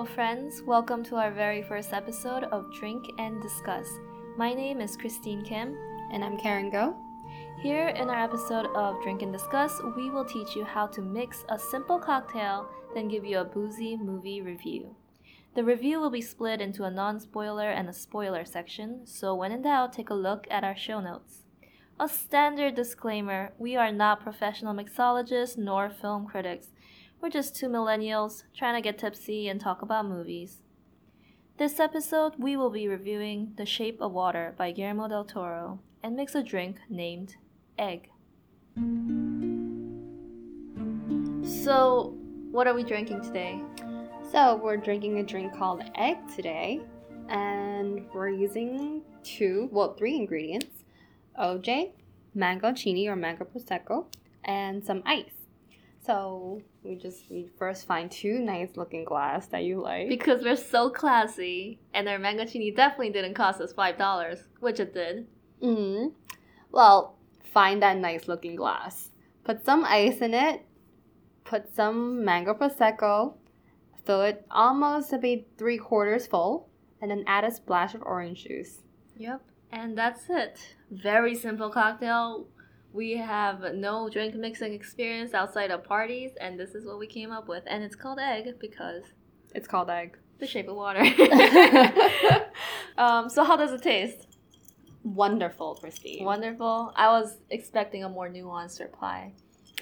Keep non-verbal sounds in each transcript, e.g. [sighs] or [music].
Hello, friends. Welcome to our very first episode of Drink and Discuss. My name is Christine Kim. And I'm Karen Go. Here in our episode of Drink and Discuss, we will teach you how to mix a simple cocktail, then give you a boozy movie review. The review will be split into a non spoiler and a spoiler section, so when in doubt, take a look at our show notes. A standard disclaimer we are not professional mixologists nor film critics. We're just two millennials trying to get tipsy and talk about movies. This episode, we will be reviewing The Shape of Water by Guillermo del Toro and mix a drink named Egg. So, what are we drinking today? So, we're drinking a drink called Egg today, and we're using two, well, three ingredients OJ, mango chini or mango prosecco, and some ice. So, we just we first find two nice looking glass that you like. Because we're so classy, and our mangosini definitely didn't cost us $5, which it did. hmm Well, find that nice looking glass. Put some ice in it. Put some mango prosecco. Fill it almost to be three quarters full, and then add a splash of orange juice. Yep. And that's it. Very simple cocktail. We have no drink mixing experience outside of parties, and this is what we came up with. And it's called egg because It's called egg. the shape of water. [laughs] [laughs] um, so how does it taste? Wonderful, Christine. Wonderful. I was expecting a more nuanced reply.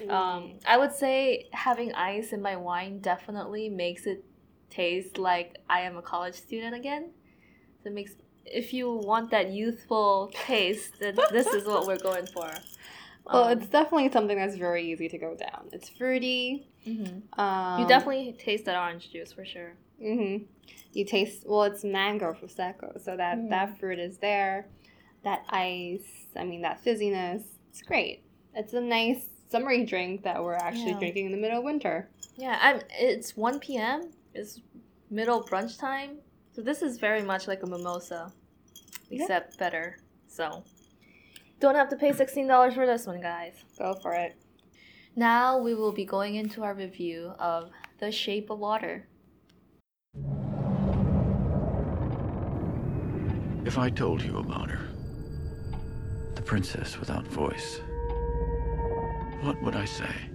Um, I would say having ice in my wine definitely makes it taste like I am a college student again. So it makes if you want that youthful taste, then this is what we're going for. Well, Um, it's definitely something that's very easy to go down. It's fruity. mhm. Um, you definitely taste that orange juice for sure. hmm You taste well. It's mango prosecco, so that Mhm. that fruit is there. That ice, I mean that fizziness. It's great. It's a nice summery drink that we're actually Yeah. drinking in the middle of winter. Yeah, I'm. It's one p.m. It's middle brunch time, so this is very much like a mimosa, Yeah. except better. So, don't have to pay sixteen dollars for this one, guys. Go for it. Now we will be going into our review of The Shape of Water. If I told you about her, the princess without voice, what would I say?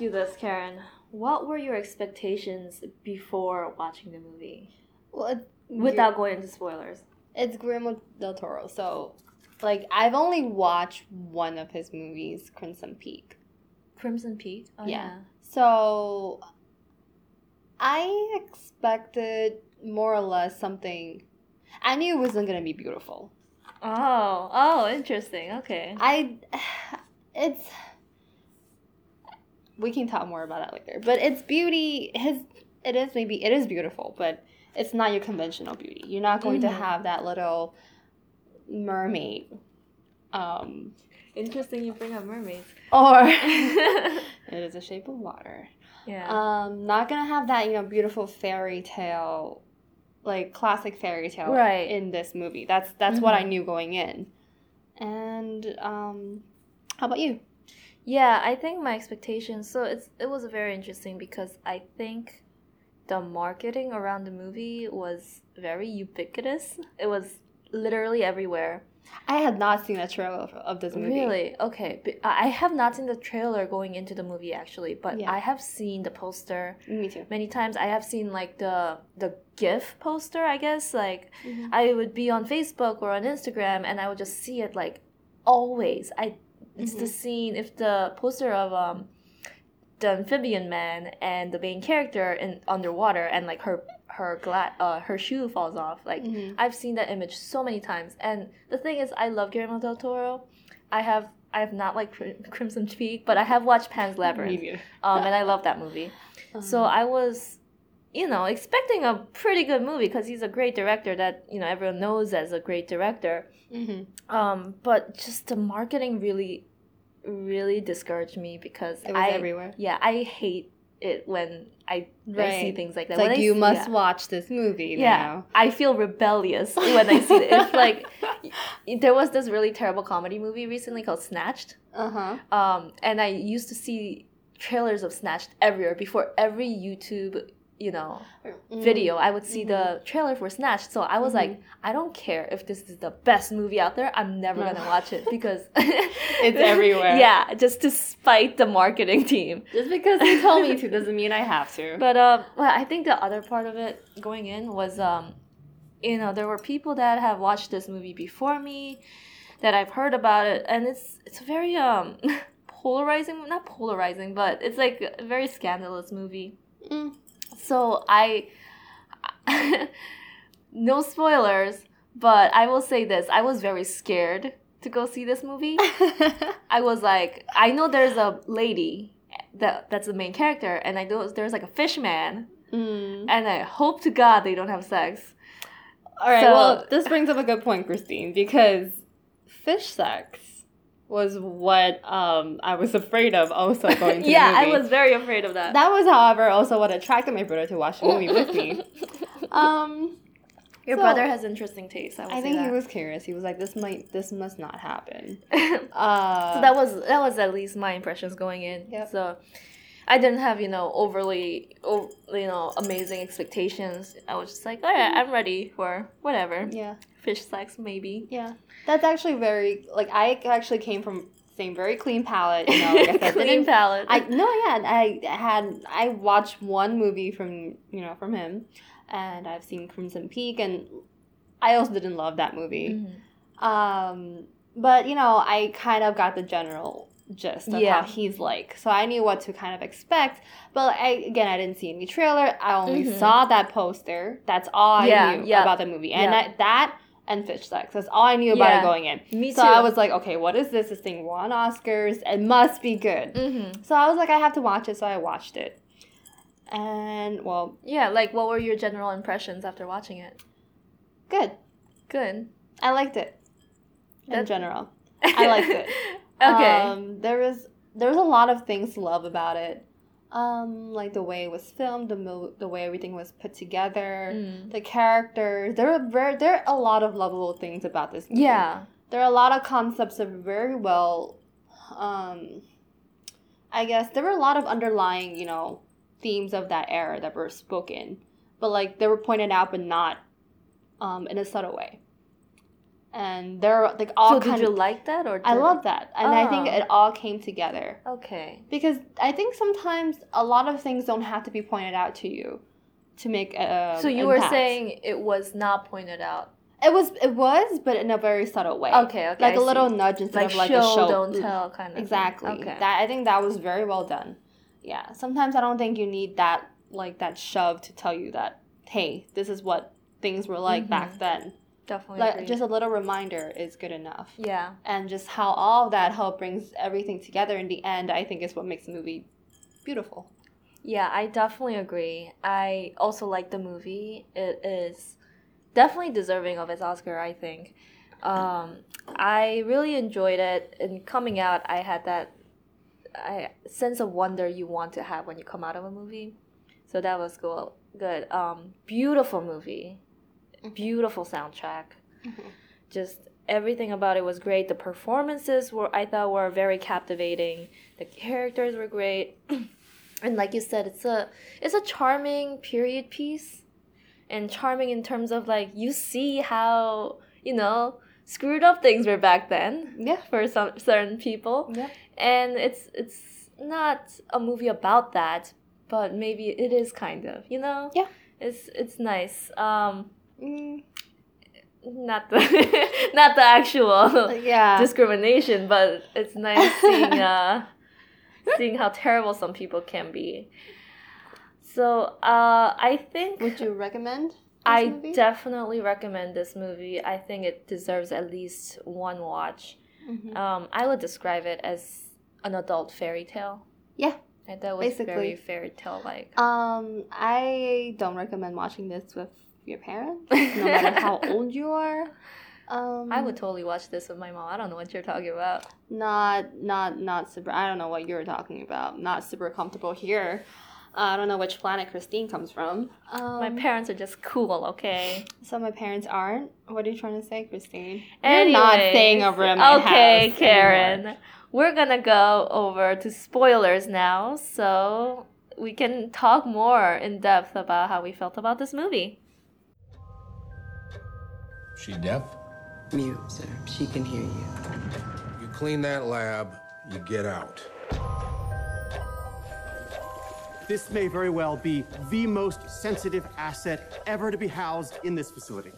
Ask you this, Karen. What were your expectations before watching the movie? Well, it, Without going into spoilers. it's Guillermo del Toro, so like I've only watched one of his movies, Crimson Peak. Crimson Peak? Oh, Yeah. So I expected more or less something. I knew it wasn't gonna be beautiful. Oh, oh, interesting. Okay. I, [sighs] it's. We can talk more about that later, but it's beauty. His it is maybe it is beautiful, but it's not your conventional beauty. You're not going Mhm. to have that little mermaid, um, Interesting you bring up mermaids. or [laughs] [laughs] it is a shape of water. Yeah. Um, not gonna have that you know beautiful fairy tale, like classic fairy tale Right. in this movie. That's that's what I Mhm. knew going in. And um, how about you? Yeah, I think my expectations. So it's it was very interesting because I think the marketing around the movie was very ubiquitous. It was literally everywhere. I had not seen a trailer of, of this movie. Really? Okay. But I have not seen the trailer going into the movie actually, but Yeah. I have seen the poster Me too. many times. I have seen like the the GIF poster, I guess. Like Mhm. I would be on Facebook or on Instagram and I would just see it like always. I it's the Mhm. scene if the poster of um the amphibian man and the main character in underwater and like her her gla- uh, her shoe falls off. Like Mhm. I've seen that image so many times. And the thing is I love Guillermo del Toro. I have I have not like Crim- Crimson Peak, but I have watched Pan's [laughs] Labyrinth. Um, and I love that movie. So Um, I was, you know, expecting a pretty good movie because he's a great director that you know everyone knows as a great director. mhm. Um, but just the marketing really, really discouraged me because it was I everywhere. yeah I hate it when I, I see things like that. It's When like I you see- must yeah. watch this movie Yeah, now. I feel rebellious [laughs] when I see it. It's like there was this really terrible comedy movie recently called Snatched, Uh huh. um, and I used to see trailers of Snatched everywhere before every YouTube, you know, Mm. video. I would see Mm-hmm. the trailer for Snatched, so I was like, I don't care if this is the best movie out there. I'm never No. gonna watch it because [laughs] It's [laughs] everywhere. Yeah, just to spite the marketing team. Just because they told me to [laughs] doesn't mean I have to. But um, well, I think the other part of it going in was um, you know, there were people that have watched this movie before me, that I've heard about it, and it's it's very um polarizing, not polarizing, but it's like a very scandalous movie. Mm. So I, [laughs] no spoilers, but I will say this: I was very scared to go see this movie. [laughs] I was like, I know there's a lady that that's the main character, and I know there's like a fish man, Mm. and I hope to God they don't have sex. All right. So- well, this brings up a good point, Christine, because fish sex was what um I was afraid of. Also [laughs] going to the yeah, I was very afraid of that. That was, however, also what attracted my brother to watch the movie with me. [laughs] Um, Your so- brother has interesting taste. I, I think he was curious. He was like, "This might, this must not happen." [laughs] so Uh, that was that was at least my impressions going in. Yep. So I didn't have you know overly o- you know amazing expectations. I was just like, all right, I'm ready for whatever yeah, fish sex maybe. yeah. That's actually very like I actually came from same very clean palette. You know, like I [laughs] Clean palate. I no, yeah. I had I watched one movie from you know from him, and I've seen Crimson Peak, and I also didn't love that movie. Mhm. Um, but you know, I kind of got the general gist of Yeah. how he's like, so I knew what to kind of expect. But I again, I didn't see any trailer. I only Mhm. saw that poster. That's all I Yeah, knew yeah. about the movie, and. I, that and fish sex. That's all I knew about it going in. Me so too. I was like, okay, what is this? This thing won Oscars. It must be good. Mm-hmm. So I was like, I have to watch it. So I watched it, and well, Yeah, like what were your general impressions after watching it? good. Good. I liked it in general. [laughs] I liked it. Okay. Um, there was there was a lot of things to love about it. Um, like the way it was filmed, the mo- the way everything was put together, Mm. the characters. There are very there are a lot of lovable things about this. Movie. Yeah. there are a lot of concepts that were very well. Um, I guess there were a lot of underlying, you know, themes of that era that were spoken, but like they were pointed out, but not um, in a subtle way. And they're like all So did you of like that or? I love that. And I think Oh. it all came together. Okay. Because I think sometimes a lot of things don't have to be pointed out to you to make a So you were saying it was not pointed out. it was it was, but in a very subtle way. Okay, okay. Like I a little see. nudge instead like of like show, a show. don't tell kind of. thing. Exactly. Okay. That I think that was very well done. Yeah. Sometimes I don't think you need that like that shove to tell you that hey, this is what things were like back Mhm. then. Definitely. Like agree. just a little reminder is good enough. yeah. and just how all of that help brings everything together in the end i think is what makes the movie beautiful Yeah, I definitely agree. I also like the movie. It is definitely deserving of its Oscar, I think. Um, I really enjoyed it. And coming out, I had that I, sense of wonder you want to have when you come out of a movie. So that was cool. Good. Um, beautiful movie. Beautiful soundtrack. Just everything about it was great. The performances were I thought were very captivating. The characters were great. [clears throat] and like you said, it's a it's a charming period piece. And charming in terms of like you see how, you know, screwed up things were back then yeah for some certain people. yeah And it's it's not a movie about that, but maybe it is kind of, you know? Yeah. It's it's nice. Um mm, not the [laughs] not the actual yeah discrimination, but it's nice [laughs] seeing uh seeing how terrible some people can be. So uh I think would you recommend I movie? definitely recommend this movie. I think it deserves at least one watch. Mhm. Um, I would describe it as an adult fairy tale. Yeah, And that was very basically. fairy tale like. um i don't recommend watching this with your parents [laughs] no matter how old you are um I would totally watch this with my mom. I don't know what you're talking about. not not not super i don't know what you're talking about not super comfortable here I don't know which planet Christine comes from. Um, My parents are just cool, okay? So my parents aren't. What are you trying to say, Christine? You're not staying over at my Okay, house Karen. anymore. We're gonna go over to spoilers now, so we can talk more in depth about how we felt about this movie. She deaf? Mute, sir. She can hear you. You clean that lab, you get out. This may very well be the most sensitive asset ever to be housed in this facility.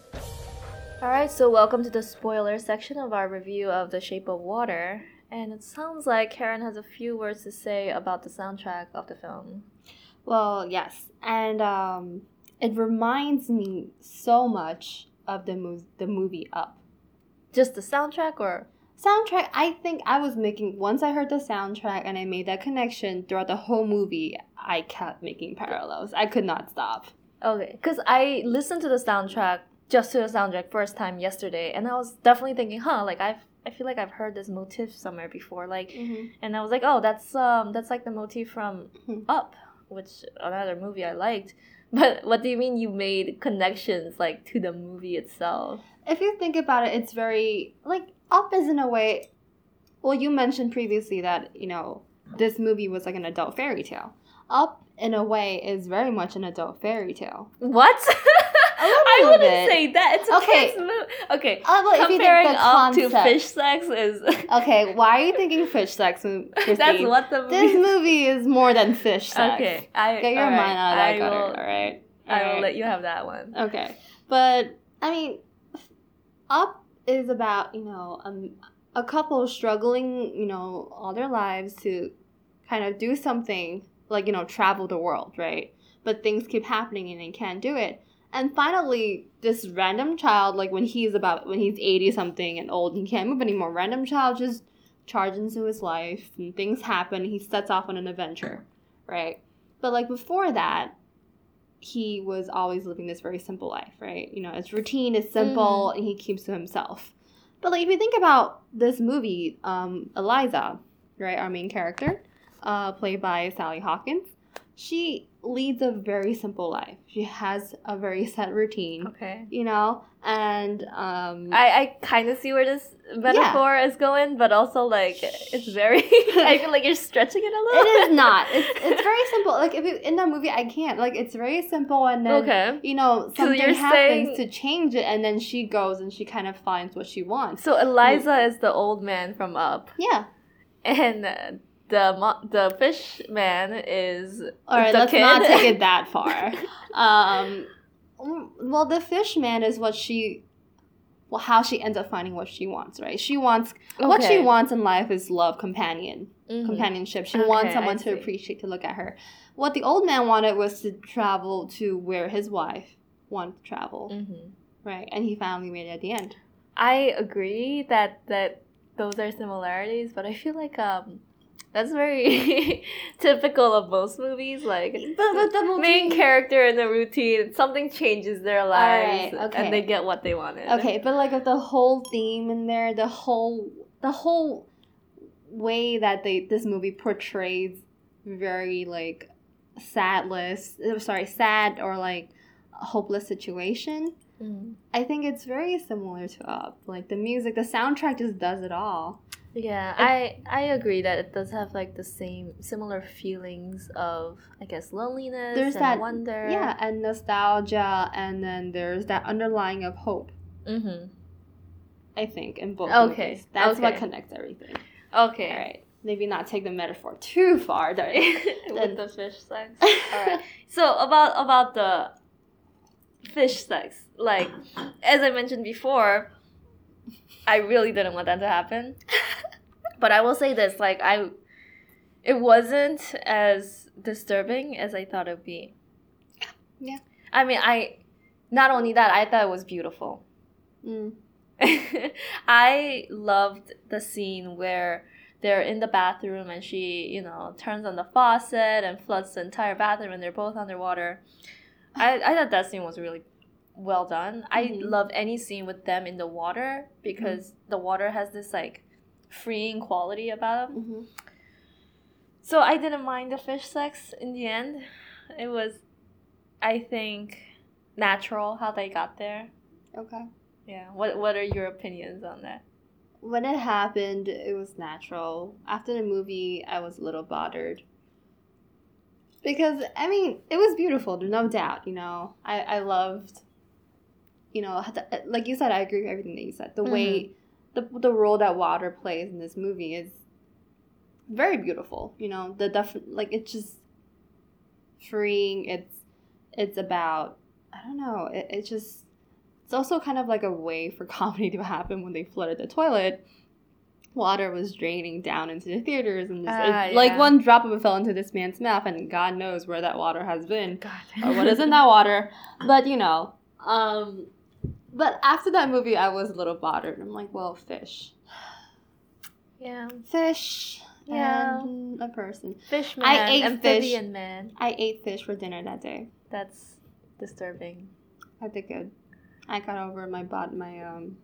Alright, so welcome to the spoiler section of our review of The Shape of Water. And it sounds like Karen has a few words to say about the soundtrack of the film. Well, yes, and um, it reminds me so much of the mo- the movie Up. Just the soundtrack, or Soundtrack. I think I was making once I heard the soundtrack and I made that connection throughout the whole movie. I kept making parallels. I could not stop. Okay, because I listened to the soundtrack just to the soundtrack first time yesterday, and I was definitely thinking, huh, like I've I feel like I've heard this motif somewhere before, like, and I was like, oh, that's um that's like the motif from Mhm. Up, which another movie I liked. But what do you mean you made connections like to the movie itself? if you think about it, it's very like Up is in a way. Well, you mentioned previously that you know this movie was like an adult fairy tale. Up in a way is very much an adult fairy tale. What? [laughs] I wouldn't bit. say that. It's a Okay. kids movie. Okay. Uh, well, if you think Comparing up to fish sex is [laughs] Okay, why are you thinking fish sex? Christine? that's what the movie. This movie is more than fish sex. Okay, I Get your all right, mind out of that I gutter. will- all right. I will let you have that one. Okay, but I mean, Up is about you know um, a couple struggling you know all their lives to kind of do something like you know travel the world, right? But things keep happening and they can't do it. And finally, this random child, like when he's about when he's eighty something and old and he can't move anymore, random child just charges into his life and things happen. He sets off on an adventure, right? But like before that, he was always living this very simple life, right? You know, his routine is simple and he keeps to himself. But like if you think about this movie, um, Eliza, right, our main character, uh, played by Sally Hawkins, she leads a very simple life. She has a very set routine, Okay. you know, and um, I, I kind of see where this metaphor is going, but also like it's very. [laughs] I feel like you're stretching it a little. it is not. It's [laughs] it's very simple. Like if it, in that movie, I can't. Like it's very simple, and then Okay. you know something you're happens saying- to change it, and then she goes and she kind of finds what she wants. So Eliza is the old man from Up, Yeah. and uh, the mo- the fish man is All right. the let's kid. not take it that [laughs] far. um, well, the fish man is what she. Well, how she ends up finding what she wants, right? She wants what she wants in life is love, companion, Mhm. companionship. She Okay, wants someone to appreciate, to look at her. What the old man wanted was to travel to where his wife wanted to travel, Mhm. right? And he finally made it at the end. I agree that that those are similarities, but I feel like um that's very [laughs] typical of most movies. Like But with the movie, main character in the routine, something changes their lives, Alright, okay. and they get what they wanted. okay, but like with the whole theme in there, the whole the whole way that they this movie portrays very like sadless, uh, sorry, sad or like hopeless situation. Mm. I think it's very similar to Up. Like the music, the soundtrack just does it all. Yeah, I I agree that it does have like the same similar feelings of I guess loneliness There's and that wonder. Yeah, and nostalgia, and then there's that underlying of hope. Mm-hmm. I think in both Okay, movies. That's what connects everything. Okay. All right, maybe not take the metaphor too far. Though. [laughs] With the fish sex. Alright. [laughs] So about about the fish sex. Like as I mentioned before, I really didn't want that to happen. But I will say this, like I it wasn't as disturbing as I thought it would be. Yeah. I mean I not only that, I thought it was beautiful. Mm. [laughs] I loved the scene where they're in the bathroom and she, you know, turns on the faucet and floods the entire bathroom and they're both underwater. I, I thought that scene was really well done. I Mhm. love any scene with them in the water because the water has this like freeing quality about them. hmm So I didn't mind the fish sex in the end. It was, I think, natural how they got there. Okay. Yeah. What What are your opinions on that? When it happened, it was natural. After the movie, I was a little bothered. Because, I mean, it was beautiful, no doubt, you know. I, I loved, you know, like you said, I agree with everything that you said. The way, the, the role that water plays in this movie is very beautiful, you know. The def- like, it's just freeing. It's, it's about, I don't know, it, it just, it's also kind of like a way for [laughs] comedy to happen when they flooded the toilet. Water was draining down into the theaters, and just, Ah, it- like one drop of it fell into this man's mouth, and God knows where that water has been God. or what is in that water. [laughs] But you know, um, but after that movie, I was a little bothered. I'm like, well, fish, [sighs] Yeah. fish, Yeah. and a person. Fish man. I ate amphibian man. I ate fish for dinner that day. That's disturbing. I did good. I got over my bot my um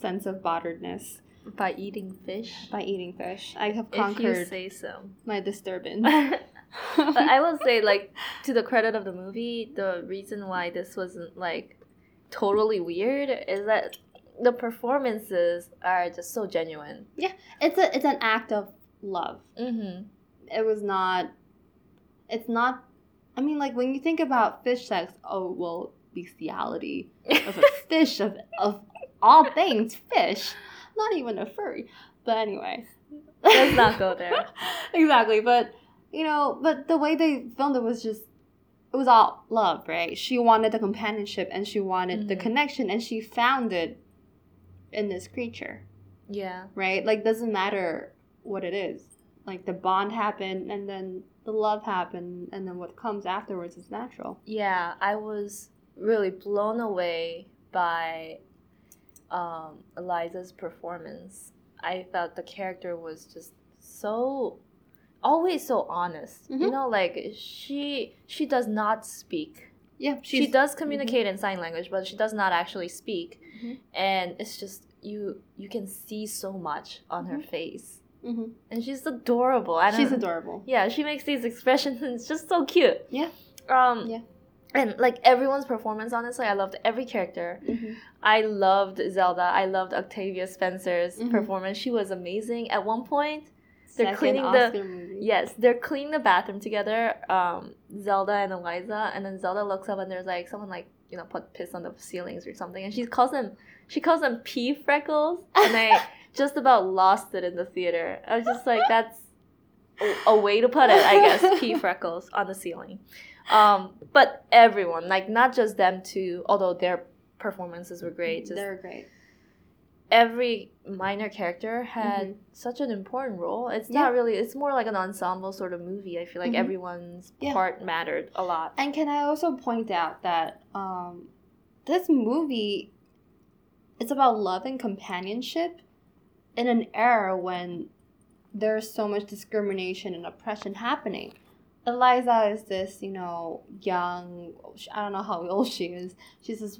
sense of botheredness By eating fish. by eating fish. I have If you conquered say so. my disturbance. [laughs] but I will say, like, [laughs] to the credit of the movie, the reason why this wasn't like totally weird is that the performances are just so genuine. Yeah, it's a it's an act of love. Mm-hmm. it was not it's not i mean like when you think about fish sex oh well bestiality of a [laughs] fish of, of all things fish not even a furry but anyway Let's not go there. [laughs] exactly but you know but the way they filmed it was just it was all love right she wanted the companionship and she wanted the Mhm. connection and she found it in this creature Yeah. right? Like doesn't matter what it is. Like the bond happened and then the love happened and then what comes afterwards is natural. Yeah, I was really blown away by um, Eliza's performance. I thought the character was just so always so honest. You Mhm. know, like she she does not speak. Yeah, she does communicate in sign language, but she does not actually speak. Mhm. And it's just you you can see so much on her Mhm. face, hmm and she's adorable. I don't, She's adorable. Yeah, she makes these expressions, [laughs] and it's just so cute. Yeah. Um. Yeah. And like everyone's performance, honestly, I loved every character. I loved Zelda. I loved Octavia Spencer's performance. She was amazing. At one point, They're cleaning the- movie. yes, they're cleaning the bathroom together. Um, Zelda and Eliza, and then Zelda looks up and there's like someone like you know put piss on the ceilings or something, and she calls them she calls them pee freckles, and I [laughs] just about lost it in the theater. I was just like, that's a, a way to put it, I guess. [laughs] Pee freckles on the ceiling. Um, but everyone, like not just them two, although their performances were great. Just They're great. Every minor character had Mhm. such an important role. It's Yeah. not really. It's more like an ensemble sort of movie. I feel like Mhm. everyone's Yeah. part mattered a lot. And can I also point out that um, this movie it's about love and companionship in an era when there's so much discrimination and oppression happening. Eliza is this, you know, young, I don't know how old she is. She's this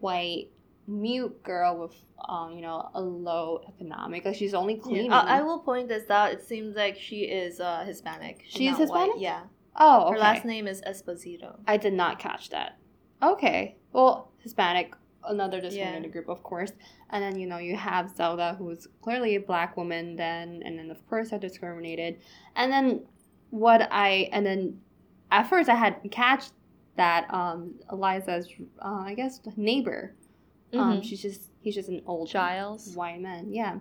white, mute girl with, um, you know, a low economic. Like she's only cleaning. Yeah, I, I will point this out. It seems like she is uh, Hispanic. She's not white. Hispanic? Yeah. oh, okay. Her last name is Esposito. I did not catch that. Okay. Well, Hispanic, another discriminated Yeah. group, of course. And then, you know, you have Zelda, who's clearly a black woman, then, and then, of course, they're discriminated. And then, what I, and then, at first, I had catch that um, Eliza's, uh, I guess, neighbor. Um, Mhm. she's just, he's just an old Giles. white man, yeah.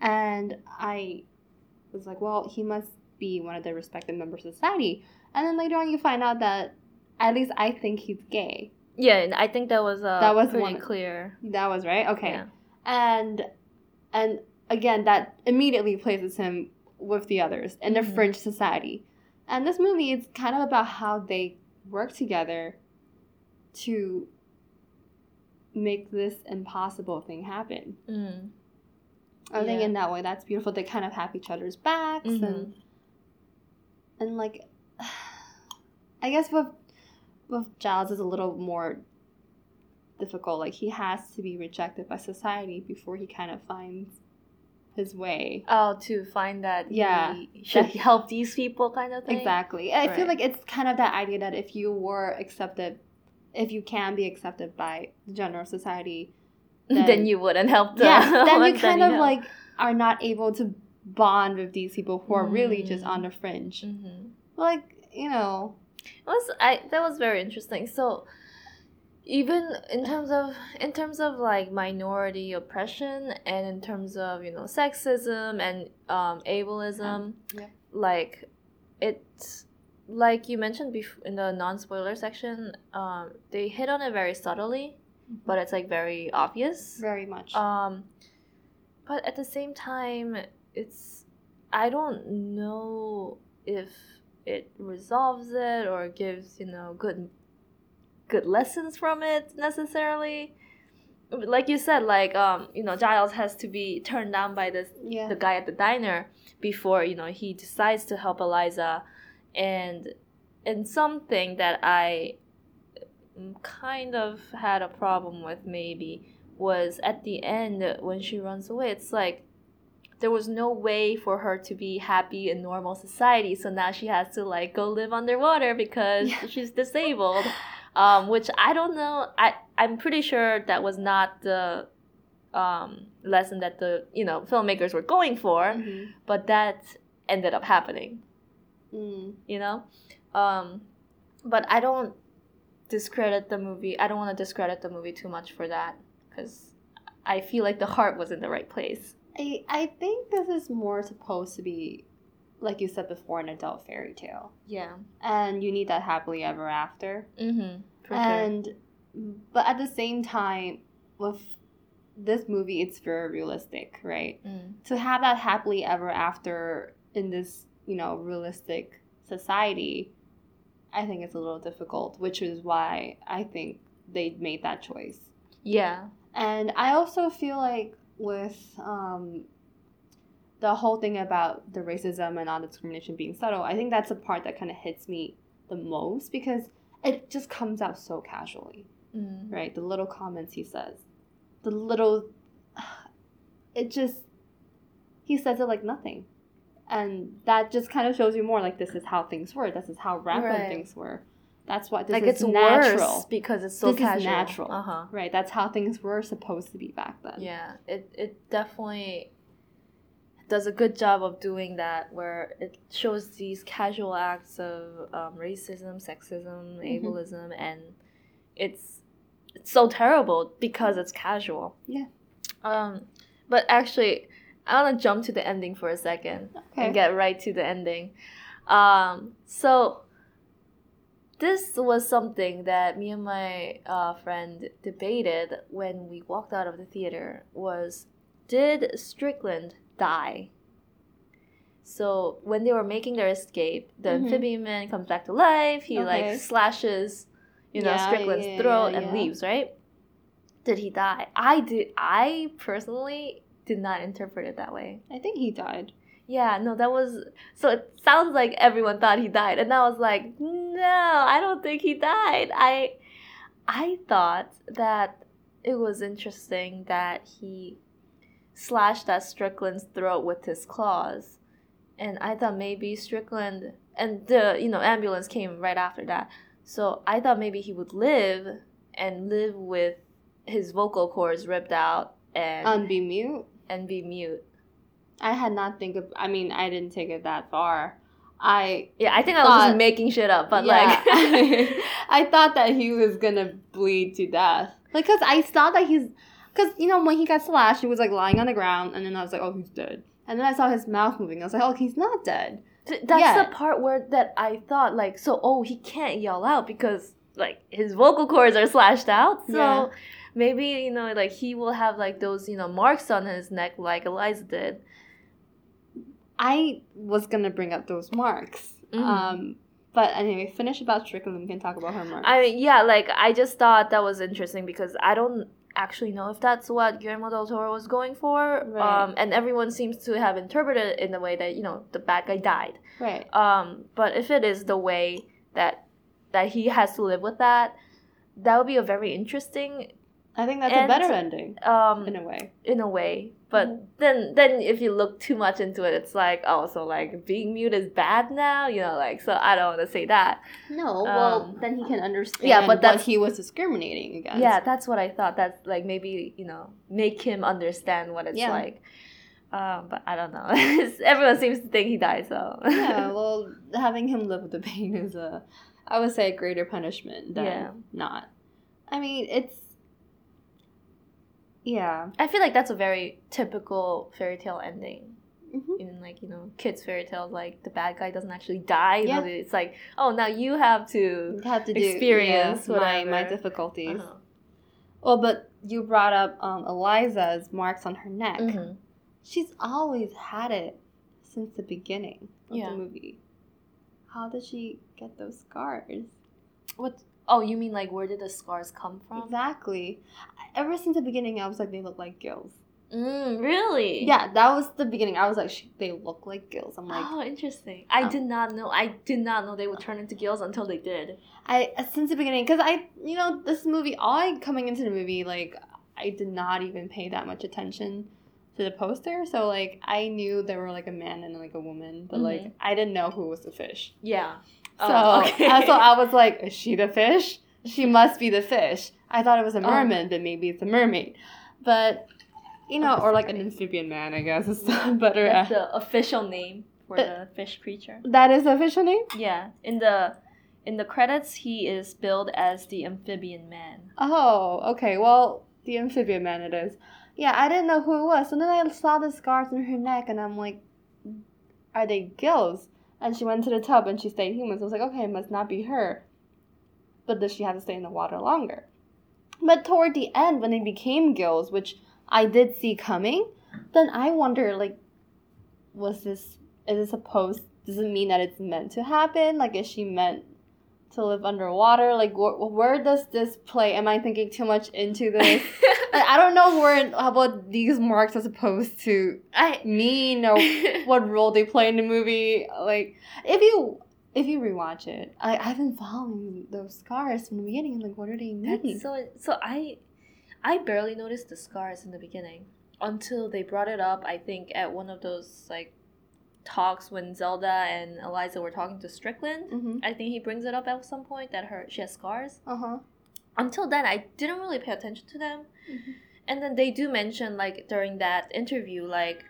And I was like, well, he must be one of the respected members of society. And then later on, you find out that at least I think he's gay. Yeah, and I think that was uh, That was pretty one- clear. That was right. Okay. Yeah. And and again, that immediately places him with the others in the Mhm. fringe society. And this movie is kind of about how they work together to make this impossible thing happen. Mm. I think in that way that's beautiful. They kind of have each other's backs Mhm. and and like [sighs] I guess with with Giles is a little more difficult. Like he has to be rejected by society before he kind of finds his way. Oh, to find that Yeah, he [laughs] should help these people, kind of thing. Exactly. I feel like it's kind of that idea that if you were accepted, if you can be accepted by the general society, [laughs] Then, Then- you wouldn't help them. yeah, then [laughs] you kind of help. like are not able to bond with these people who are really just Mm. on the fringe. Mhm. Like you know, It was I that was very interesting. So even in terms of in terms of like minority oppression and in terms of you know sexism and um, ableism, yeah. like it's like you mentioned before in the non spoiler section, um, they hit on it very subtly, but it's like very obvious. very much. Um, but at the same time, it's I don't know if it resolves it or gives you know good good lessons from it necessarily. Like you said, like um, you know, Giles has to be turned down by this yeah. the guy at the diner before you know he decides to help Eliza, and and something that I kind of had a problem with maybe was at the end when she runs away. It's like there was no way for her to be happy in normal society, so now she has to like go live underwater because Yeah. she's disabled. Um, which I don't know. I I'm pretty sure that was not the um, lesson that the you know filmmakers were going for, Mhm. but that ended up happening. Mm. You know, um, but I don't discredit the movie. I don't want to discredit the movie too much for that because I feel like the heart was in the right place. I I think this is more supposed to be, like you said before, an adult fairy tale, Yeah. and you need that happily ever after. Mm-hmm. And but at the same time, with this movie, it's very realistic, right? Mm. to have that happily ever after in this you know realistic society i think it's a little difficult which is why i think they made that choice Yeah. and i also feel like with um, the whole thing about the racism and non-discrimination being subtle i think that's the part that kind of hits me the most because it just comes out so casually Mm. right? The little comments he says, the little, [sighs] it just, he says it like nothing. And that just kind of shows you more like this is how things were. This is how rampant Right. things were. That's what this like is it's natural. because it's so this casual. is natural, Uh huh. right? That's how things were supposed to be back then. Yeah, it it definitely does a good job of doing that, where it shows these casual acts of um, racism, sexism, Mhm. ableism, and it's it's so terrible because it's casual. Yeah. Um, but actually, I want to jump to the ending for a second Okay. and get right to the ending. Um, so this was something that me and my uh, friend debated when we walked out of the theater was did strickland die so when they were making their escape the Mhm. amphibian man comes back to life he Okay. like slashes you know Yeah, strickland's yeah, throat yeah, and leaves right did he die i did i personally did not interpret it that way I think he died. yeah, no, that was so it sounds like everyone thought he died and I was like, "No, I don't think he died." I I thought that it was interesting that he slashed at Strickland's throat with his claws. And I thought maybe Strickland and the, you know, ambulance came right after that. So I thought maybe he would live and live with his vocal cords ripped out and And be mute. And be mute. I had not think of. I mean, I didn't take it that far. I Yeah, I think I was just making shit up, but Yeah. like, [laughs] [laughs] I thought that he was gonna bleed to death. Like, cause I saw that he's, cause you know when he got slashed, he was like lying on the ground, and then I was like, oh, he's dead. And then I saw his mouth moving. I was like, oh, he's not dead. th- that's Yeah. the part where that I thought like, so oh, he can't yell out because like his vocal cords are slashed out. So Yeah. Maybe you know like he will have like those you know marks on his neck like Eliza did. I was gonna bring up those marks. Mhm. Um, but anyway, finish about Strickland. We can talk about her marks. I mean, yeah, like I just thought that was interesting because I don't actually know if that's what Guillermo del Toro was going for. Right. Um, and everyone seems to have interpreted it in the way that you know the bad guy died. right. Um, but if it is the way that that he has to live with that, that would be a very interesting I think that's and- a better ending um in a way. in a way. But Mhm. then then if you look too much into it, it's like oh, so like being mute is bad now, you know, like so I don't want to say that. No, well, Um, then he can understand yeah, but that he was discriminating against. Yeah, that's what I thought. That's like maybe you know make him understand what it's Yeah. like. Um, but I don't know. [laughs] Everyone seems to think he died, so yeah, [laughs] well, having him live with the pain is a, I would say, a greater punishment than Yeah. not. I mean, it's, yeah. I feel like that's a very typical fairy tale ending. Mhm. In like you know kids fairy tales, like the bad guy doesn't actually die. Yeah. it's like oh now you have to You have to do Experience, yeah, my, my difficulties. Uh-huh. Well, but you brought up um, Eliza's marks on her neck. Mhm. She's always had it since the beginning of Yeah. the movie. How did she get those scars? What? Oh, you mean like where did the scars come from? Exactly. Ever since the beginning, I was like, they look like gills. Mm, really? Yeah, that was the beginning. I was like, they look like gills. I'm like, oh, interesting. I Oh. did not know. I did not know they would turn into gills until they did. I since the beginning because I you know this movie all I coming into the movie like I did not even pay that much attention to the poster so like I knew there were like a man and like a woman but Mhm. like I didn't know who was the fish Yeah. So Oh, okay. [laughs] uh, so I was like is she the fish she must be the fish I thought it was a Oh. merman but maybe it's a mermaid but you know or like an amphibian man I guess [laughs] is better That's at, the official name for the fish creature. that is the official name Yeah. In the in the credits, he is billed as the amphibian man. Oh, okay. Well, the amphibian man it is. Yeah, I didn't know who it was. So then I saw the scars on her neck, and I'm like, are they gills? And she went to the tub and she stayed human. So I was like, okay, it must not be her. But does she have to stay in the water longer? But toward the end, when they became gills, which I did see coming, then I wonder, like, was this is it supposed? Does it mean that it's meant to happen? Like, is she meant to live underwater? Like, wh- where does this play? Am I thinking too much into this? Like, [laughs] I don't know where about these marks as opposed to I mean [laughs] or what role they play in the movie. Like, if you if you rewatch it, I I've been following those scars from the beginning. Like, what are they mean? That's so so I I barely noticed the scars in the beginning until they brought it up I think at one of those like talks when Zelda and Eliza were talking to Strickland. mm-hmm. I think he brings it up at some point that her she has scars. Uh huh. Until then I didn't really pay attention to them. Mhm. And then they do mention like during that interview like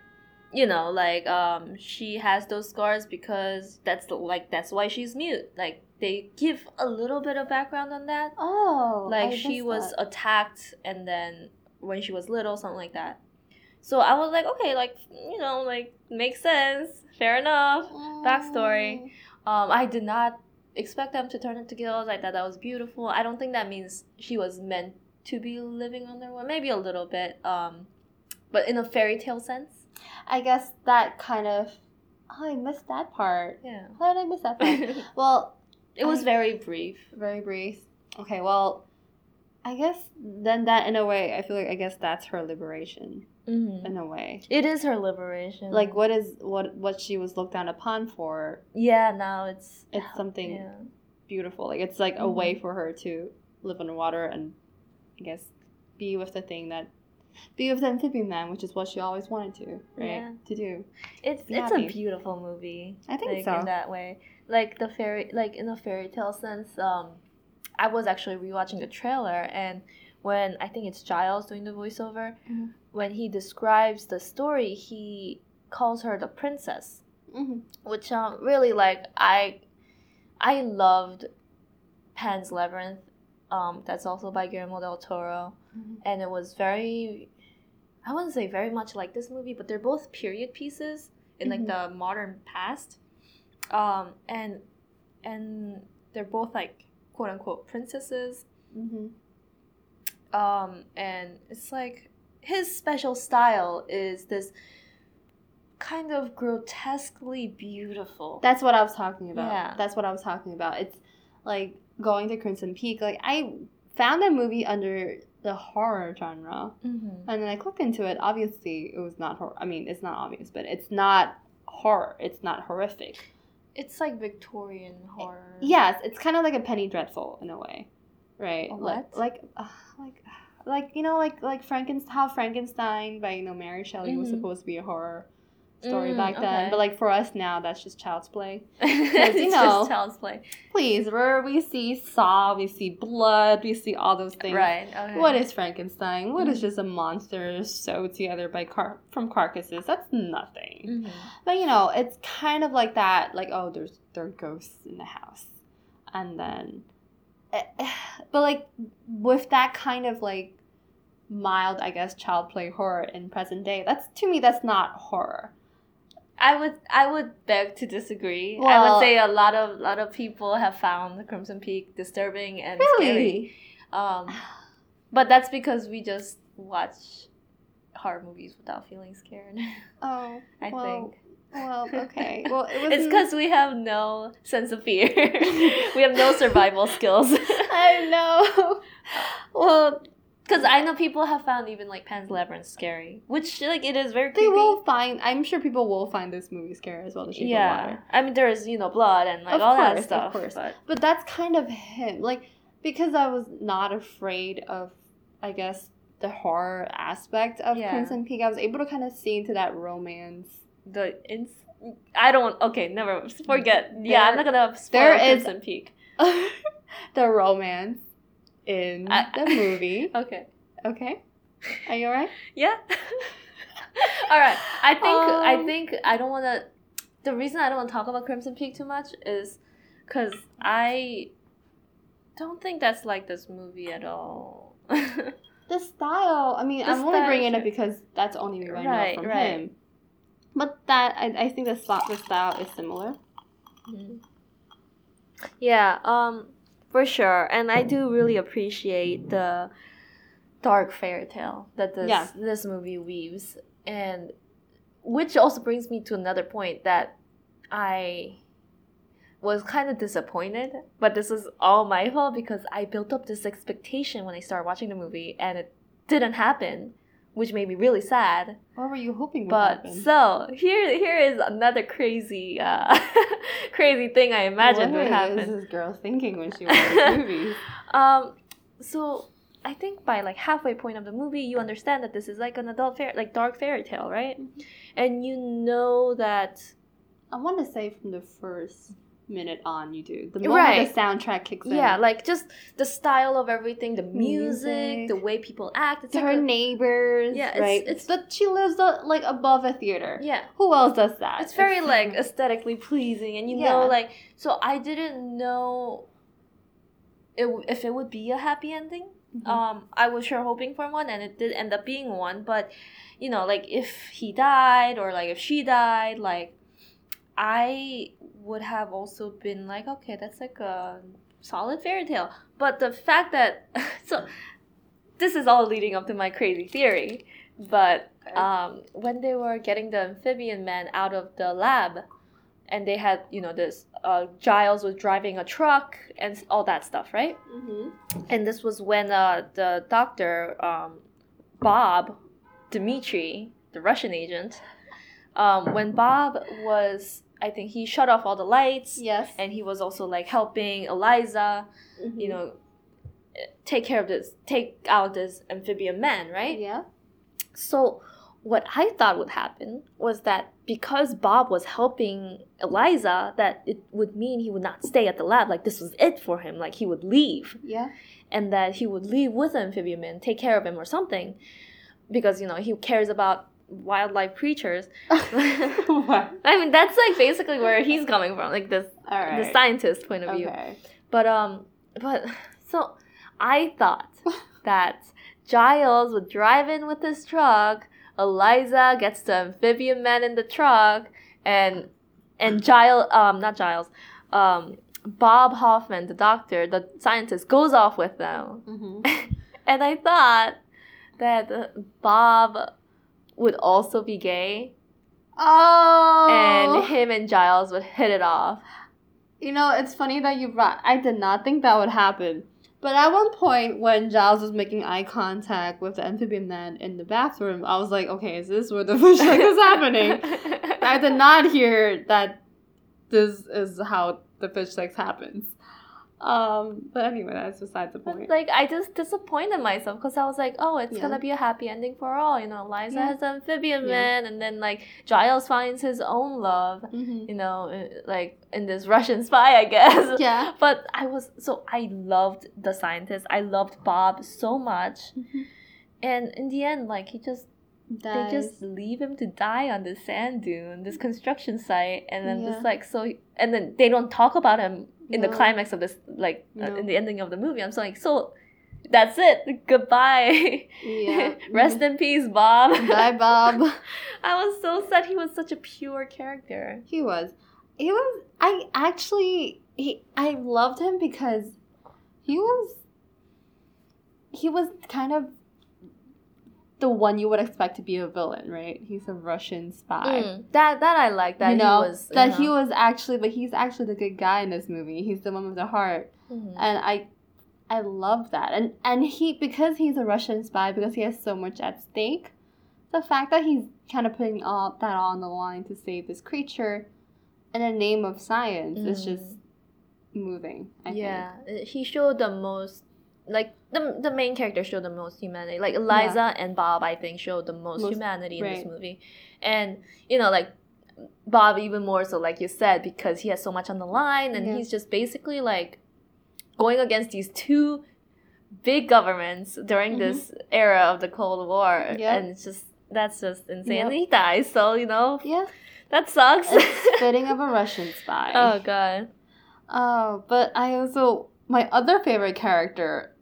you know like um she has those scars because that's the, like that's why she's mute. Like they give a little bit of background on that Oh, like I she was that. attacked and then when she was little something like that so i was like okay like you know like makes sense fair enough backstory. um i did not expect them to turn into girls. i thought that was beautiful i don't think that means she was meant to be living underwater maybe a little bit um but in a fairy tale sense I guess that kind of. Oh, I missed that part. yeah How did I miss that part? [laughs] well, it was I- very brief very brief. Okay, well, I guess then that in a way, I feel like I guess that's her liberation mm-hmm. in a way. it is her liberation Like what is what what she was looked down upon for? yeah now it's It's something yeah beautiful. Like it's like a Mhm. way for her to live underwater and I guess be with the thing that be with the amphibian man, which is what she always wanted to, right? Yeah. To do. It's Be it's happy. a beautiful movie. I think like, so. In that way, like the fairy, like in a fairy tale sense. Um, I was actually rewatching the trailer, and when I think it's Giles doing the voiceover, Mhm. When he describes the story, he calls her the princess, Mm-hmm. which um really like I, I loved Pan's Labyrinth. Um, that's also by Guillermo del Toro Mhm. and it was very i wouldn't say very much like this movie but they're both period pieces in like Mhm. the modern past um and and they're both like quote unquote princesses Mm-hmm. um and it's like his special style is this kind of grotesquely beautiful That's what I was talking about. Yeah. That's what I was talking about. It's like going to Crimson Peak. Like I found that movie under the horror genre, mm-hmm. and then I clicked into it. Obviously, it was not horror. I mean, it's not obvious, but it's not horror. It's not horrific. it's like victorian horror Yes, it's kind of like a Penny Dreadful in a way, right? A what? like uh, like like you know, like like Frankenstein, how Frankenstein by you know Mary Shelley was Mhm. supposed to be a horror story Mm, back then, okay. but like for us now, that's just child's play. [laughs] it's you just child's play. Please, where we see saw, we see blood, we see all those things. Right. Okay. What is Frankenstein? What is Mhm. just a monster sewed together by car- from carcasses? That's nothing. Mhm. But you know, it's kind of like that. Like, oh, there's there are ghosts in the house, and then, [sighs] but like with that kind of like mild, I guess, child play horror in present day. That's to me, that's not horror. I would I would beg to disagree. I would say a lot of lot of people have found the Crimson Peak disturbing and scary. Really? Um, but that's because we just watch horror movies without feeling scared. [laughs] Oh, I well, think Well, okay. Well, it was. it's because we have no sense of fear. [laughs] we have no survival skills. [laughs] I know. [laughs] well, Because I know people have found even like Pan's Labyrinth scary, which like it is very they creepy. will find. I'm sure people will find this movie scary as well. The Shape of yeah, Water. I mean there's you know blood and like Of all course, that of stuff. course. But But that's kind of him. Like because I was not afraid of, I guess, the horror aspect of Yeah. Crimson Peak. I was able to kind of see into that romance. The ins- I don't. Okay, never forget. yeah, I'm not gonna spoil there is- Crimson Peak. [laughs] the romance in I- the movie. [laughs] Okay. Okay, are you alright? Yeah. [laughs] All right. I think I Um, think I don't want to. The reason I don't want to talk about Crimson Peak too much is because I don't think that's like this movie at all. The style. I mean, The I'm only bringing it sure. because that's only I Right, know from right. him. But that I, I think the the style is similar. yeah. Um. For sure, and I do really appreciate the dark fairy tale that this Yeah. this movie weaves, and which also brings me to another point that I was kind of disappointed, but this is all my fault because I built up this expectation when I started watching the movie and it didn't happen, which made me really sad. What were you hoping But happen? so here here is another crazy uh [laughs] crazy thing I imagined what would is happen. this girl thinking when she [laughs] watches movies? Um, so I think by like halfway point of the movie, you understand that this is like an adult fair, like dark fairy tale, right? Mm-hmm. And you know that I want to say from the first minute on, you do the moment Right. the soundtrack kicks in. yeah, like just the style of everything, the music, Music. the way people act. It's to like her a- neighbors. Yeah, it's- right. it's- but she lives uh, like above a theater. yeah. Who else does that? It's very like [laughs] aesthetically pleasing, and you know, like so. I didn't know it, if it would be a happy ending. Mhm. Um, I was sure hoping for one, and it did end up being one. But you know, like if he died or like if she died, like I would have also been like, okay, that's like a solid fairy tale. But the fact that [laughs] so this is all leading up to my crazy theory, but um, when they were getting the amphibian man out of the lab, and they had you know this uh, Giles was driving a truck and all that stuff, right? Mhm. And this was when uh, the doctor, um, Bob, Dmitri, the Russian agent, um, when Bob was, I think he shut off all the lights, Yes. and he was also like helping Eliza, Mhm. you know, take care of this, take out this amphibian man, right? Yeah. So, what I thought would happen was that because Bob was helping Eliza, that it would mean he would not stay at the lab. Like this was it for him. Like he would leave, Yeah. and that he would leave with the amphibian man, take care of him or something, because you know he cares about wildlife creatures. [laughs] [laughs] what? I mean, that's like basically where he's [laughs] coming from, like this right. the scientist point of view. Okay. But um, but so I thought that Giles would drive in with his truck. Eliza gets the amphibian man in the truck, and and Giles, um, not Giles, um, Bob Hoffman, the doctor, the scientist, goes off with them. Mm-hmm. And I thought that Bob would also be gay, Oh. and him and Giles would hit it off. You know, it's funny that you brought. I did not think that would happen. But at one point, when Giles was making eye contact with the amphibian man in the bathroom, I was like, okay, is this where the fish like is [laughs] happening? I did not hear that this is how the fish sex happens. Um, but anyway, that's besides the But, point. like I just disappointed myself because I was like, oh, it's Yeah. gonna be a happy ending for all. You know, Liza Yeah. has an amphibian Yeah. man, and then like Giles finds his own love. Mhm. You know, uh, like in this [laughs] Russian spy, I guess. Yeah. But I was so I loved the scientist. I loved Bob so much, Mhm. and in the end, like he just they just leave him to die on this sand dune, this construction site, and then Yeah. just like so, and then they don't talk about him in the climax of this, like uh, in the ending of the movie. I'm so like, so that's it, goodbye, yeah. [laughs] rest in peace, Bob. Bye, Bob. [laughs] I was so sad. He was such a pure character. He was. He was. I actually. He. I loved him because he was. He was kind of the one you would expect to be a villain, right? He's a Russian spy. Mm, that that I like. That you know he was that you he was actually, but he's actually the good guy in this movie. He's the one with the heart, Mhm. and I, I love that. And and he because he's a Russian spy because he has so much at stake. The fact that he's kind of putting all that on the line to save this creature, in the name of science, is Mm. just moving. I yeah, uh, he showed the most. Like the the main character showed the most humanity. Like Eliza and Bob, I think, showed the most, Most- humanity in this movie, and you know, like Bob even more so, like you said, because he has so much on the line, and Yeah. he's just basically like going against these two big governments during Mhm. this era of the Cold War, Yep. and it's just that's just insane. Yep. And he dies, so you know. Yeah, that sucks. it's [laughs] fitting of a Russian spy. oh god. Oh, but I also my other favorite character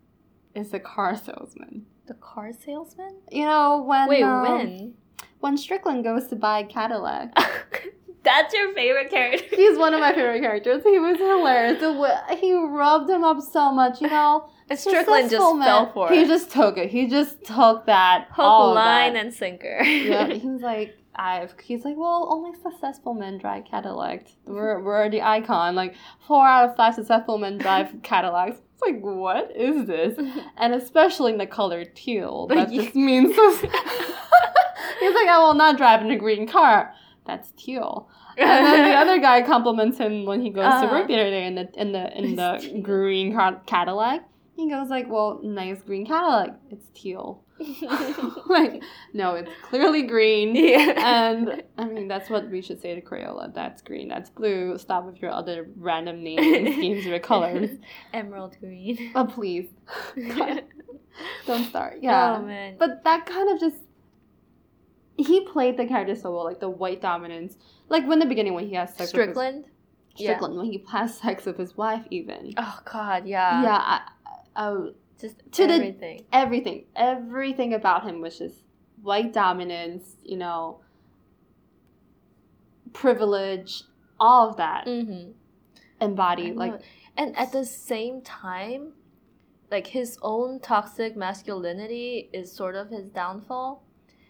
is the car salesman. The car salesman? You know when Wait, um, when? when Strickland goes to buy Cadillac. [laughs] That's your favorite character. He's one of my favorite characters. He was hilarious. He rubbed him up so much, you know. And Strickland just Successful fell man. for He just took it. He just took that Hook, line, that. and sinker. yeah, [laughs] he was like, I've. He's like, well, only successful men drive Cadillac. We're we're the icon. Like four out of five successful men drive [laughs] Cadillacs. Like, what is this? [laughs] And especially in the color teal. [laughs] That just means. [laughs] He's like, I will not drive in a green car. That's teal. And then the other guy compliments him when he goes to Uh-huh. work the other day in the in the in the green car- Cadillac. He goes like, "Well, nice green Cadillac. It's teal." [laughs] like, no, it's clearly green. yeah. And I mean, that's what we should say to Crayola. That's green. That's blue. Stop with your other random naming schemes with colors. [laughs] Emerald green. Oh, please, [laughs] don't start. Oh, yeah, Oh man. but that kind of just he played the character so well, like the white dominance. Like when the beginning when he has sex with Strickland? his, Strickland when he has sex with his wife, even. Oh god, yeah. yeah, I, I, Just To the- everything. everything, everything about him was just white dominance. You know, privilege, all of that mm-hmm. embodied. Like and at the same time, like his own toxic masculinity is sort of his downfall.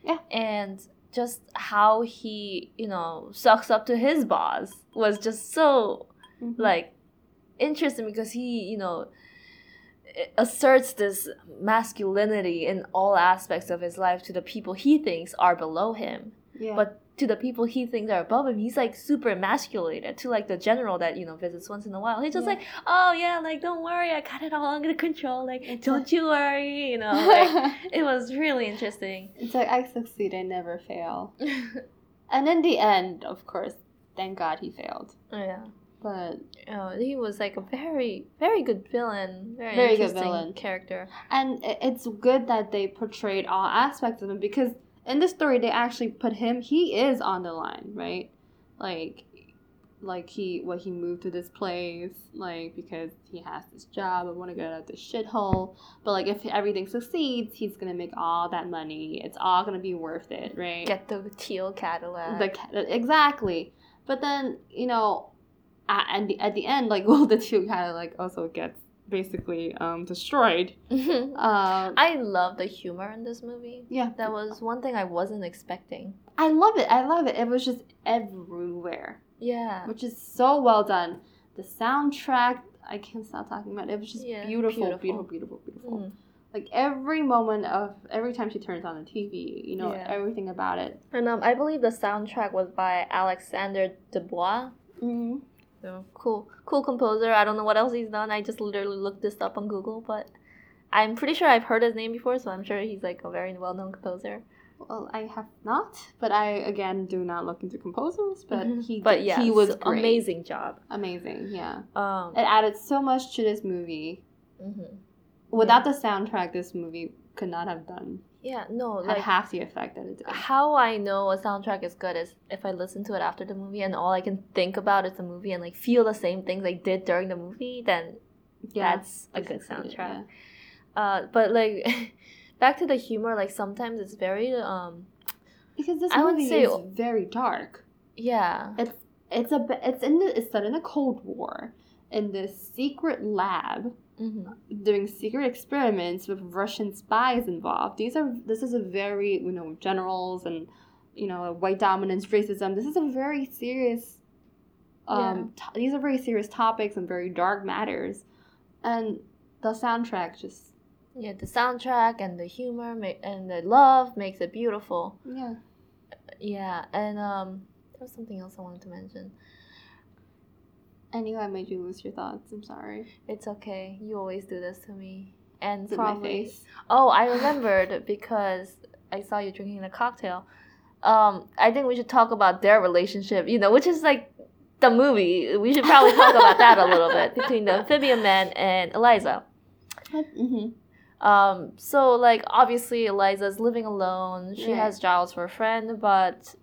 Yeah. And just how he, you know, sucks up to his boss was just so mhm. like interesting because he you know asserts this masculinity in all aspects of his life to the people he thinks are below him yeah. but to the people he thinks are above him he's like super emasculated to like the general that you know visits once in a while he's just Yeah. like oh yeah like don't worry i got it all under control like It's don't you worry you know [laughs] like it was really interesting it's like I succeed, I never fail. [laughs] And in the end, of course, thank God he failed. Oh, yeah But Oh, he was like a very, very good villain. Very, Very good interesting villain. character. and it's good that they portrayed all aspects of him because in this story they actually put him he is on the line right like like he what he moved to this place like because he has this job and want to get out of this shithole but like if everything succeeds he's gonna make all that money it's all gonna be worth it right Get the teal Cadillac. the exactly but then you know at, at the at the end like [laughs] well the two kind of like also gets basically um destroyed um [laughs] I love the humor in this movie. yeah That was one thing I wasn't expecting. I love it. I love it. It was just everywhere, Yeah. which is so well done. The soundtrack, I can't stop talking about it. It was just Yeah, beautiful, beautiful. beautiful, beautiful, beautiful. Mm. Like every moment of every time she turns on the TV, you know, Yeah. everything about it. And um, I believe the soundtrack was by Alexander Dubois. Mm-hmm. So cool, cool composer. I don't know what else he's done. I just literally looked this up on Google, but I'm pretty sure I've heard his name before, so I'm sure he's like a very well-known composer. Well, I have not, but I again do not look into composers. But Mhm. he, but yeah, he was great. amazing job. amazing. Yeah, Um, it added so much to this movie. mhm. Without the soundtrack, this movie could not have done yeah, no, had like half the effect that it did. how I know a soundtrack is good is if I listen to it after the movie and all I can think about is the movie and like feel the same things I did during the movie, then that's a good basically it, soundtrack. Uh, but like [laughs] back to the humor, like sometimes it's very um Because this I would movie say- is very dark. yeah It's it's a it's in the, it's set in the Cold War in this secret lab hmm doing secret experiments with Russian spies involved. These are this is a very you know generals and you know white dominance racism. This is a very serious. Um, to- these are very serious topics and very dark matters, and the soundtrack just yeah the soundtrack and the humor ma- and the love makes it beautiful. yeah. Yeah, and um there was something else I wanted to mention. Knew I made you lose your thoughts. I'm sorry. It's okay. You always do this to me. And in my probably face. Oh, I remembered [laughs] because I saw you drinking a cocktail. Um, I think we should talk about their relationship, you know, which is like the movie. We should probably talk about that a little bit [laughs] between the amphibian man and Eliza. Mm-hmm. Um, so like obviously Eliza's living alone. She Right. has Giles for a friend, but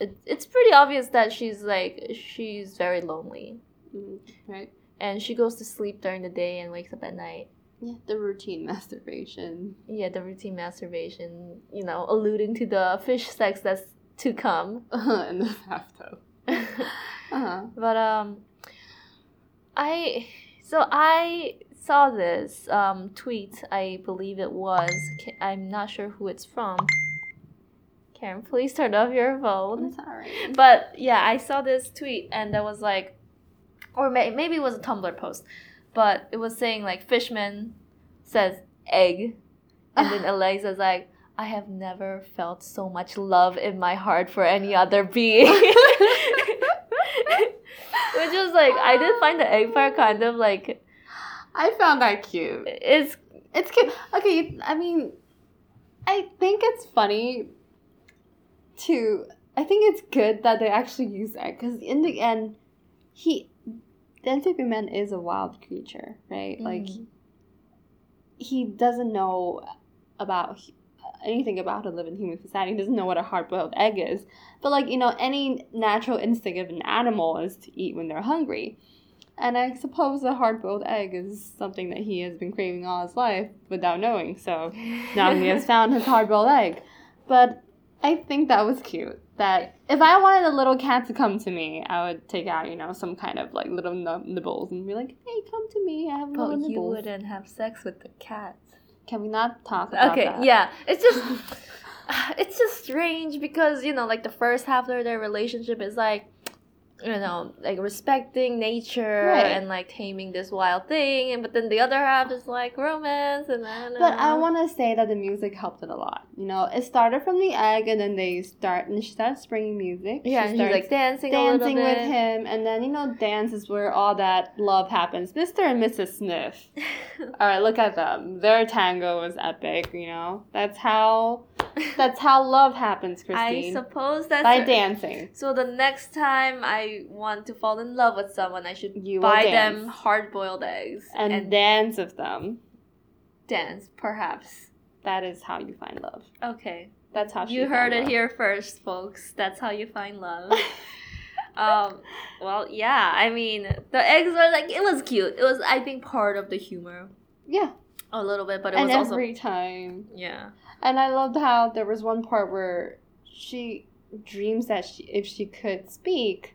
it, it's pretty obvious that she's like she's very lonely. Mm-hmm. Right. And she goes to sleep during the day and wakes up at night. Yeah, the routine [laughs] masturbation. Yeah, the routine masturbation, you know, alluding to the fish sex that's to come. [laughs] in the bathtub. [laughs] Uh-huh. but um I so I saw this um tweet, I believe it was. I'm not sure who it's from. Karen, please turn off your phone. I'm sorry. But yeah, I saw this tweet and that was like, or may, maybe it was a Tumblr post, but it was saying like Fishman says egg, and then [laughs] Eliza's like, I have never felt so much love in my heart for any other [laughs] being. [laughs] Which was like, I did find the egg part kind of like, I found that cute. it's It's cute. Okay, I mean, I think it's funny to. I think it's good that they actually use that because in the end, he, the amphibian man is a wild creature, right? Like, Mhm. he doesn't know about anything about a living human society. He doesn't know what a hard-boiled egg is. But like you know, any natural instinct of an animal is to eat when they're hungry. And I suppose a hard-boiled egg is something that he has been craving all his life without knowing. So now he has [laughs] found his hard-boiled egg. But I think that was cute. That if I wanted a little cat to come to me, I would take out, you know, some kind of like little nibbles and be like, "Hey, come to me. I have little nibbles. but you wouldn't have sex with the cat. Can we not talk about that? okay that? yeah it's just [laughs] [sighs] it's just strange because you know like the first half of their relationship is like you know like respecting nature Right. and like taming this wild thing and but then the other half is like romance and then But I want to say that the music helped it a lot. You know, it started from the egg, and then they start, and she starts bringing music. yeah she and she's starts like dancing, dancing with him, and then you know, dance is where all that love happens. Mr. and Mrs. Smith. [laughs] all right, look at them. Their tango was epic. You know, that's how [laughs] that's how love happens, Christine. I suppose that's by her- dancing. So the next time I want to fall in love with someone, I should You buy them hard-boiled eggs And, dance with them. dance, perhaps. That is how you find love. Okay, That's how she you heard it love. here first, folks. That's how you find love. [laughs] um, well, yeah. I mean, the eggs were like it was cute. It was, I think, part of the humor Yeah, a little bit, but it and was also every time yeah. And I loved how there was one part where she dreams that she, if she could speak,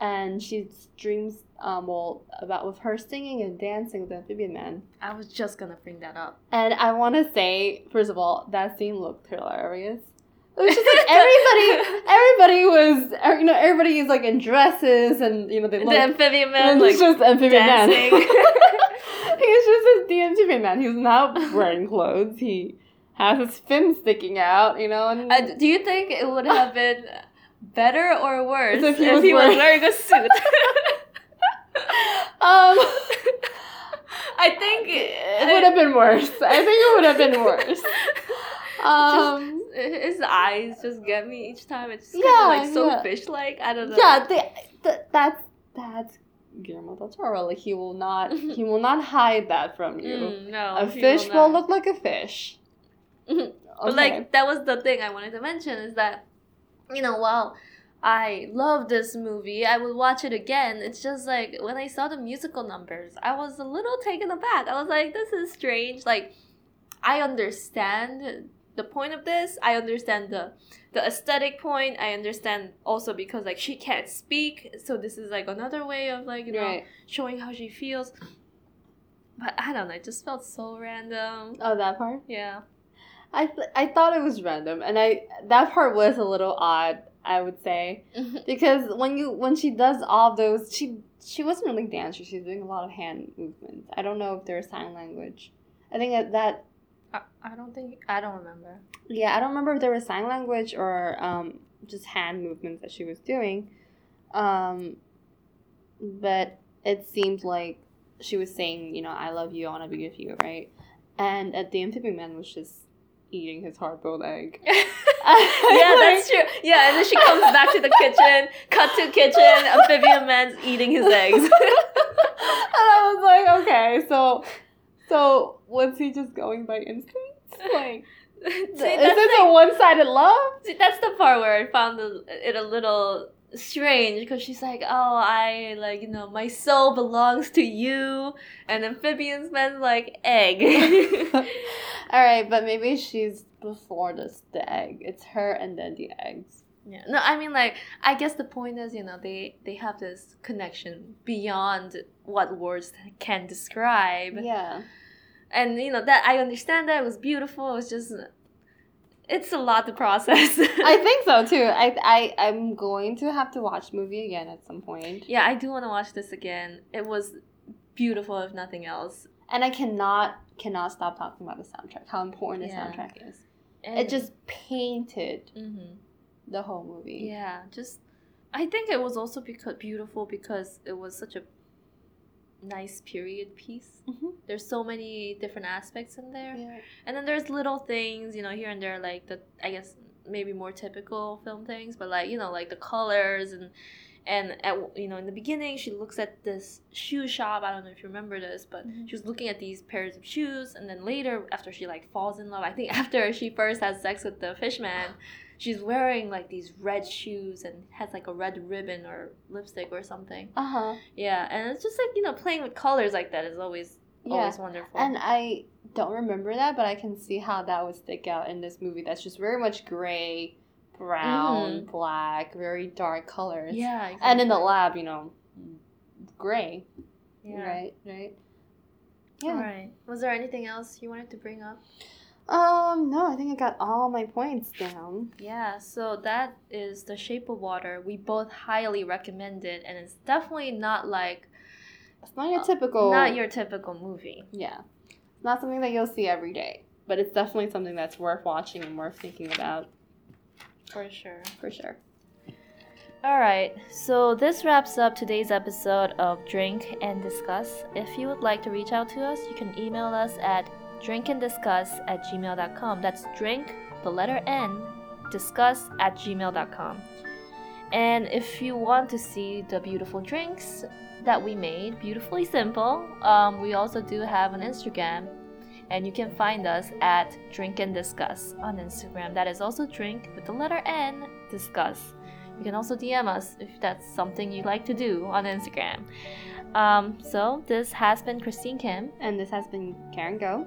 and she dreams um well about with her singing and dancing with the amphibian man. I was just gonna bring that up. And I want to say, first of all, that scene looked hilarious. It was just like everybody, [laughs] everybody was, er, you know, everybody is like in dresses, and you know they The look. amphibian man, like just amphibian man. dancing. [laughs] He's just the amphibian man. He's not wearing clothes. He has his fin sticking out, you know, and Uh, do you think it would have been better or worse If if he he, was was, wearing- wearing a suit? [laughs] Um, [laughs] I think it would have been worse. I think it would have been worse. [laughs] Um, his eyes just get me each time. It's just Yeah, like so yeah. fish-like. I don't know. yeah, they, th- that's that's Guillermo del Toro. Like he will not he will not hide that from you. Mm, no, a he fish will not. look like a fish. Mhm. But like that was the thing I wanted to mention is that you know while I love this movie, I would watch it again. It's just like when I saw the musical numbers, I was a little taken aback. I was like, this is strange. Like I understand the point of this. I understand the the aesthetic point. I understand also because like she can't speak, so this is like another way of like you know right. showing how she feels. But I don't know, it just felt so random. Oh, that part. Yeah. I th- I thought it was random, and I that part was a little odd. I would say because when you when she does all those, she she wasn't really dancing. She's doing a lot of hand movements. I don't know if there's sign language. I think that, that I, I don't think I don't remember. yeah, I don't remember if there was sign language or um, just hand movements that she was doing. Um, but it seemed like she was saying, you know, I love you, I want to be with you, right? And at the amphibian man was just eating his hard boiled egg. [laughs] yeah, [laughs] that's true. Yeah, and then she comes back to the kitchen, cut to kitchen, amphibian man's eating his eggs. [laughs] and I was like, okay, so so was he just going by instinct? Like, See, is this like- a one sided love? see, that's the part where I found it a little strange because she's like, "Oh, I like you know my soul belongs to you," and amphibian's man's like egg. [laughs] [laughs] All right, but maybe she's before this the egg. It's her and then the eggs. Yeah. No, I mean like I guess the point is, you know, they they have this connection beyond what words can describe. Yeah. And you know that I understand that it was beautiful. It was just it's a lot to process. I [laughs] think so too. I I I'm going to have to watch the movie again at some point. yeah, I do want to watch this again. It was beautiful if nothing else. And I cannot cannot stop talking about the soundtrack. How important the Yeah. soundtrack is. And, It just painted hmm the whole movie. Yeah, just I think it was also because beautiful because it was such a nice period piece. Mhm. There's so many different aspects in there. Yeah. And then there's little things, you know, here and there, like the I guess maybe more typical film things, but like you know, like the colors and and at you know in the beginning she looks at this shoe shop. I don't know if you remember this, but Mhm. she was looking at these pairs of shoes, and then later after she like falls in love, I think [laughs] after she first has sex with the fishman. [gasps] [gasps] [gasps] She's wearing like these red shoes and has like a red ribbon or lipstick or something. Uh huh. Yeah, and it's just like you know playing with colors like that is always Yeah. always wonderful. And I don't remember that, but I can see how that would stick out in this movie. That's just very much gray, brown, black, very dark colors. Mm-hmm. yeah, And in the lab, you know, gray. Yeah. Right, right. All Yeah. right. Was there anything else you wanted to bring up? Um, no, I think I got all my points down. Yeah, so that is The Shape of Water. We both highly recommend it, and it's definitely not like It's not your typical. not your typical movie. Yeah. It's not something that you'll see every day, but it's definitely something that's worth watching and worth thinking about For sure. for sure. All right, so this wraps up today's episode of Drink and Discuss. If you would like to reach out to us, you can email us at drinkanddiscuss at gmail.com. That's drink, the letter N, discuss at gmail.com. And if you want to see the beautiful drinks that we made, beautifully simple, um, we also do have an Instagram. And you can find us at Drink and Discuss on Instagram. That is also drink with the letter N, discuss. You can also DM us if that's something you like to do on Instagram. Um, so, this has been Christine Kim. And this has been Karen Go.